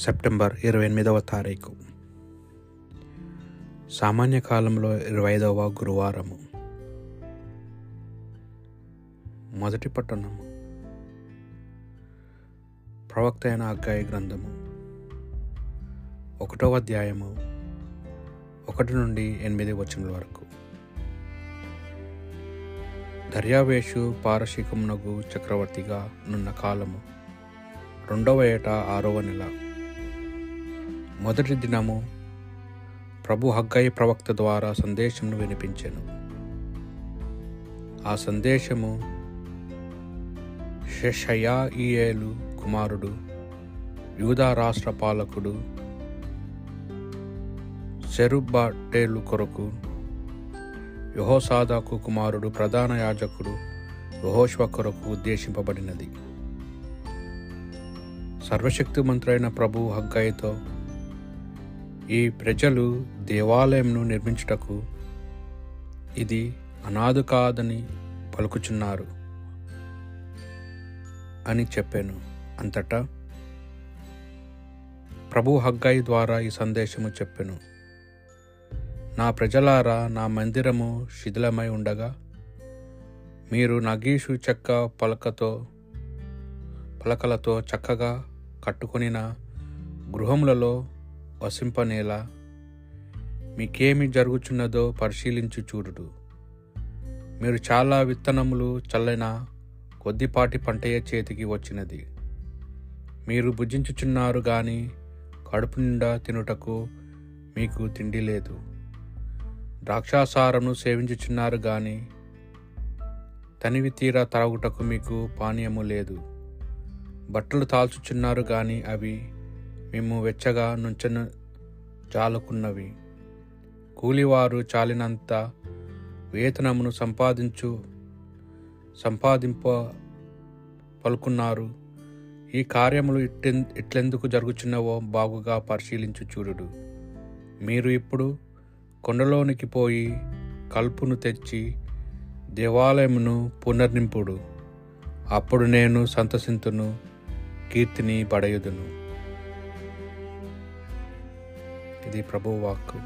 September ఇరవై ఎనిమిదవ తారీఖు. సామాన్య కాలంలో ఇరవై ఐదవ గురువారము. మొదటి పట్టణము. ప్రవక్త అయిన అగ్గాయ గ్రంథము. ఒకటవ అధ్యాయము ఒకటి నుండి ఎనిమిది వచనముల వరకు. దర్యావేషు పారశీకమునగు చక్రవర్తిగా నున్న కాలము రెండవ ఏట ఆరవ నెల. మొదటి దినము ప్రభు హగ్గయ్య ప్రవక్త ద్వారా సందేశమును వినిపించాను. ఆ సందేశము షషయాయియేలు కుమారుడు యూదా రాష్ట్ర పాలకుడు సెరుబాటేలు కొరకు యహోసాదాకు కుమారుడు ప్రధాన యాజకుడు యహోష్వ కొరకు ఉద్దేశింపబడినది. సర్వశక్తిమంతుడైన ప్రభు హగ్గయితో ఈ ప్రజలు దేవాలయంను నిర్మించుటకు ఇది అనాథు కాదని పలుకుచున్నారు అని చెప్పాను. అంతటా ప్రభు హగ్గాయి ద్వారా ఈ సందేశము చెప్పెను. నా ప్రజలారా నా మందిరము శిథిలమై ఉండగా మీరు నగీషు చెక్క పలకతో పలకలతో చక్కగా కట్టుకొనిన గృహములలో వసింపనేలా మీకేమి జరుగుచున్నదో పరిశీలించి చూడుడు. మీరు చాలా విత్తనములు చల్లిన కొద్దిపాటి పంటయ్య చేతికి వచ్చినది. మీరు భుజించుచున్నారు గాని కడుపు నిండా తినుటకు మీకు తిండి లేదు. ద్రాక్షాసారమును సేవించుచున్నారు గాని తనివి తీర తాగుటకు మీకు పానీయము లేదు. బట్టలు తాల్చుచున్నారు కానీ అవి మేము వెచ్చగా నుంచను చాలుకున్నవి. కూలివారు చాలినంత వేతనమును సంపాదించు సంపాదింప పలుకున్నారు. ఈ కార్యములు ఇట్టె ఇట్లెందుకు జరుగుచున్నవో బాగుగా పరిశీలించు చూడుడు. మీరు ఇప్పుడు కొండలోనికి పోయి కల్పును తెచ్చి దేవాలయమును పునర్నింపుడు. అప్పుడు నేను సంతసింతును కీర్తిని పడయుదును. ఇది ప్రభువాక్కు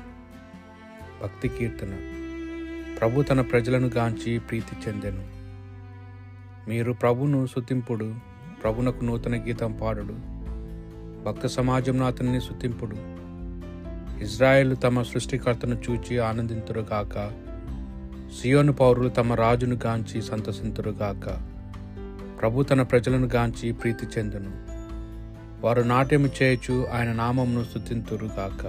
భక్తి కీర్తన. ప్రభు తన ప్రజలను గాంచి ప్రీతి చెందెను. మీరు ప్రభును సుతింపుడు ప్రభునకు నూతన గీతం పాడుడు. భక్త సమాజంలో అతన్ని సుతింపుడు ఇజ్రాయెల్ తమ సృష్టికర్తను చూచి ఆనందింతురుగాక సియోను పౌరులు తమ రాజును గాంచి సంతసింతురుగాక ప్రభు తన ప్రజలను గాంచి ప్రీతి చెందును. వారు నాట్యము చేయచు ఆయన నామమును స్థుతింతురుగాక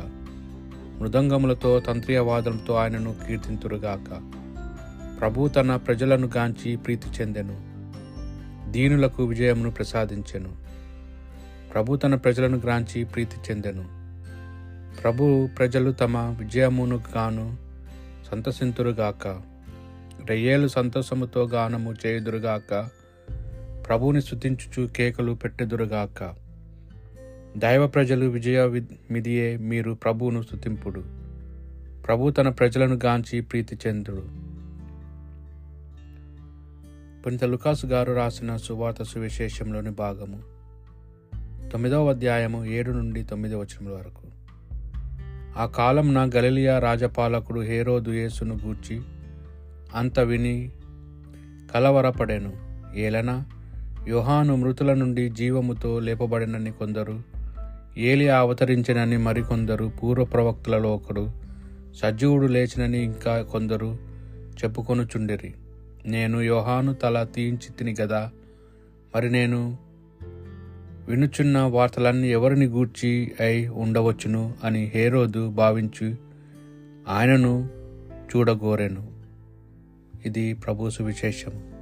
మృదంగములతో తంత్రియవాదంతో ఆయనను కీర్తింతురుగాక ప్రభు తన ప్రజలను గాంచి ప్రీతి చెందెను. దీనులకు విజయమును ప్రసాదించెను. ప్రభు తన ప్రజలను గాంచి ప్రీతి చెందెను. ప్రభు ప్రజలు తమ విజయమును గాను సంతసింతురుగాక రెయ్యేలు సంతోషముతో గానము చేయుదురుగాక ప్రభుని స్థుతించుచు కేకలు పెట్టెదురుగాక దైవ ప్రజలు విజయ మిదియే మీరు ప్రభువును స్థుతింపుడు ప్రభు తన ప్రజలను గాంచి ప్రీతి చెందుడు. పునిత లుకాసు గారు రాసిన సువార్త సువిశేషంలోని భాగము. తొమ్మిదవ అధ్యాయము ఏడు నుండి తొమ్మిదవ వచనముల వరకు. ఆ కాలంన గలిలియా రాజపాలకుడు హేరోదు యేసును గూర్చి అంత విని కలవరపడెను. ఏలన? యోహాను మృతుల నుండి జీవముతో లేపబడినని కొందరు ఏలియా అవతరించినని మరికొందరు పూర్వ ప్రవక్తలలో ఒకడు సజీవుడు లేచినని ఇంకా కొందరు చెప్పుకొనుచుండిరి. నేను యోహాను తల తీయించి తిని గదా మరి నేను వినుచున్న వార్తలన్నీ ఎవరిని గూర్చి అయి ఉండవచ్చును అని హేరోదు భావించి ఆయనను చూడగోరెను. ఇది ప్రభు సువిశేషము.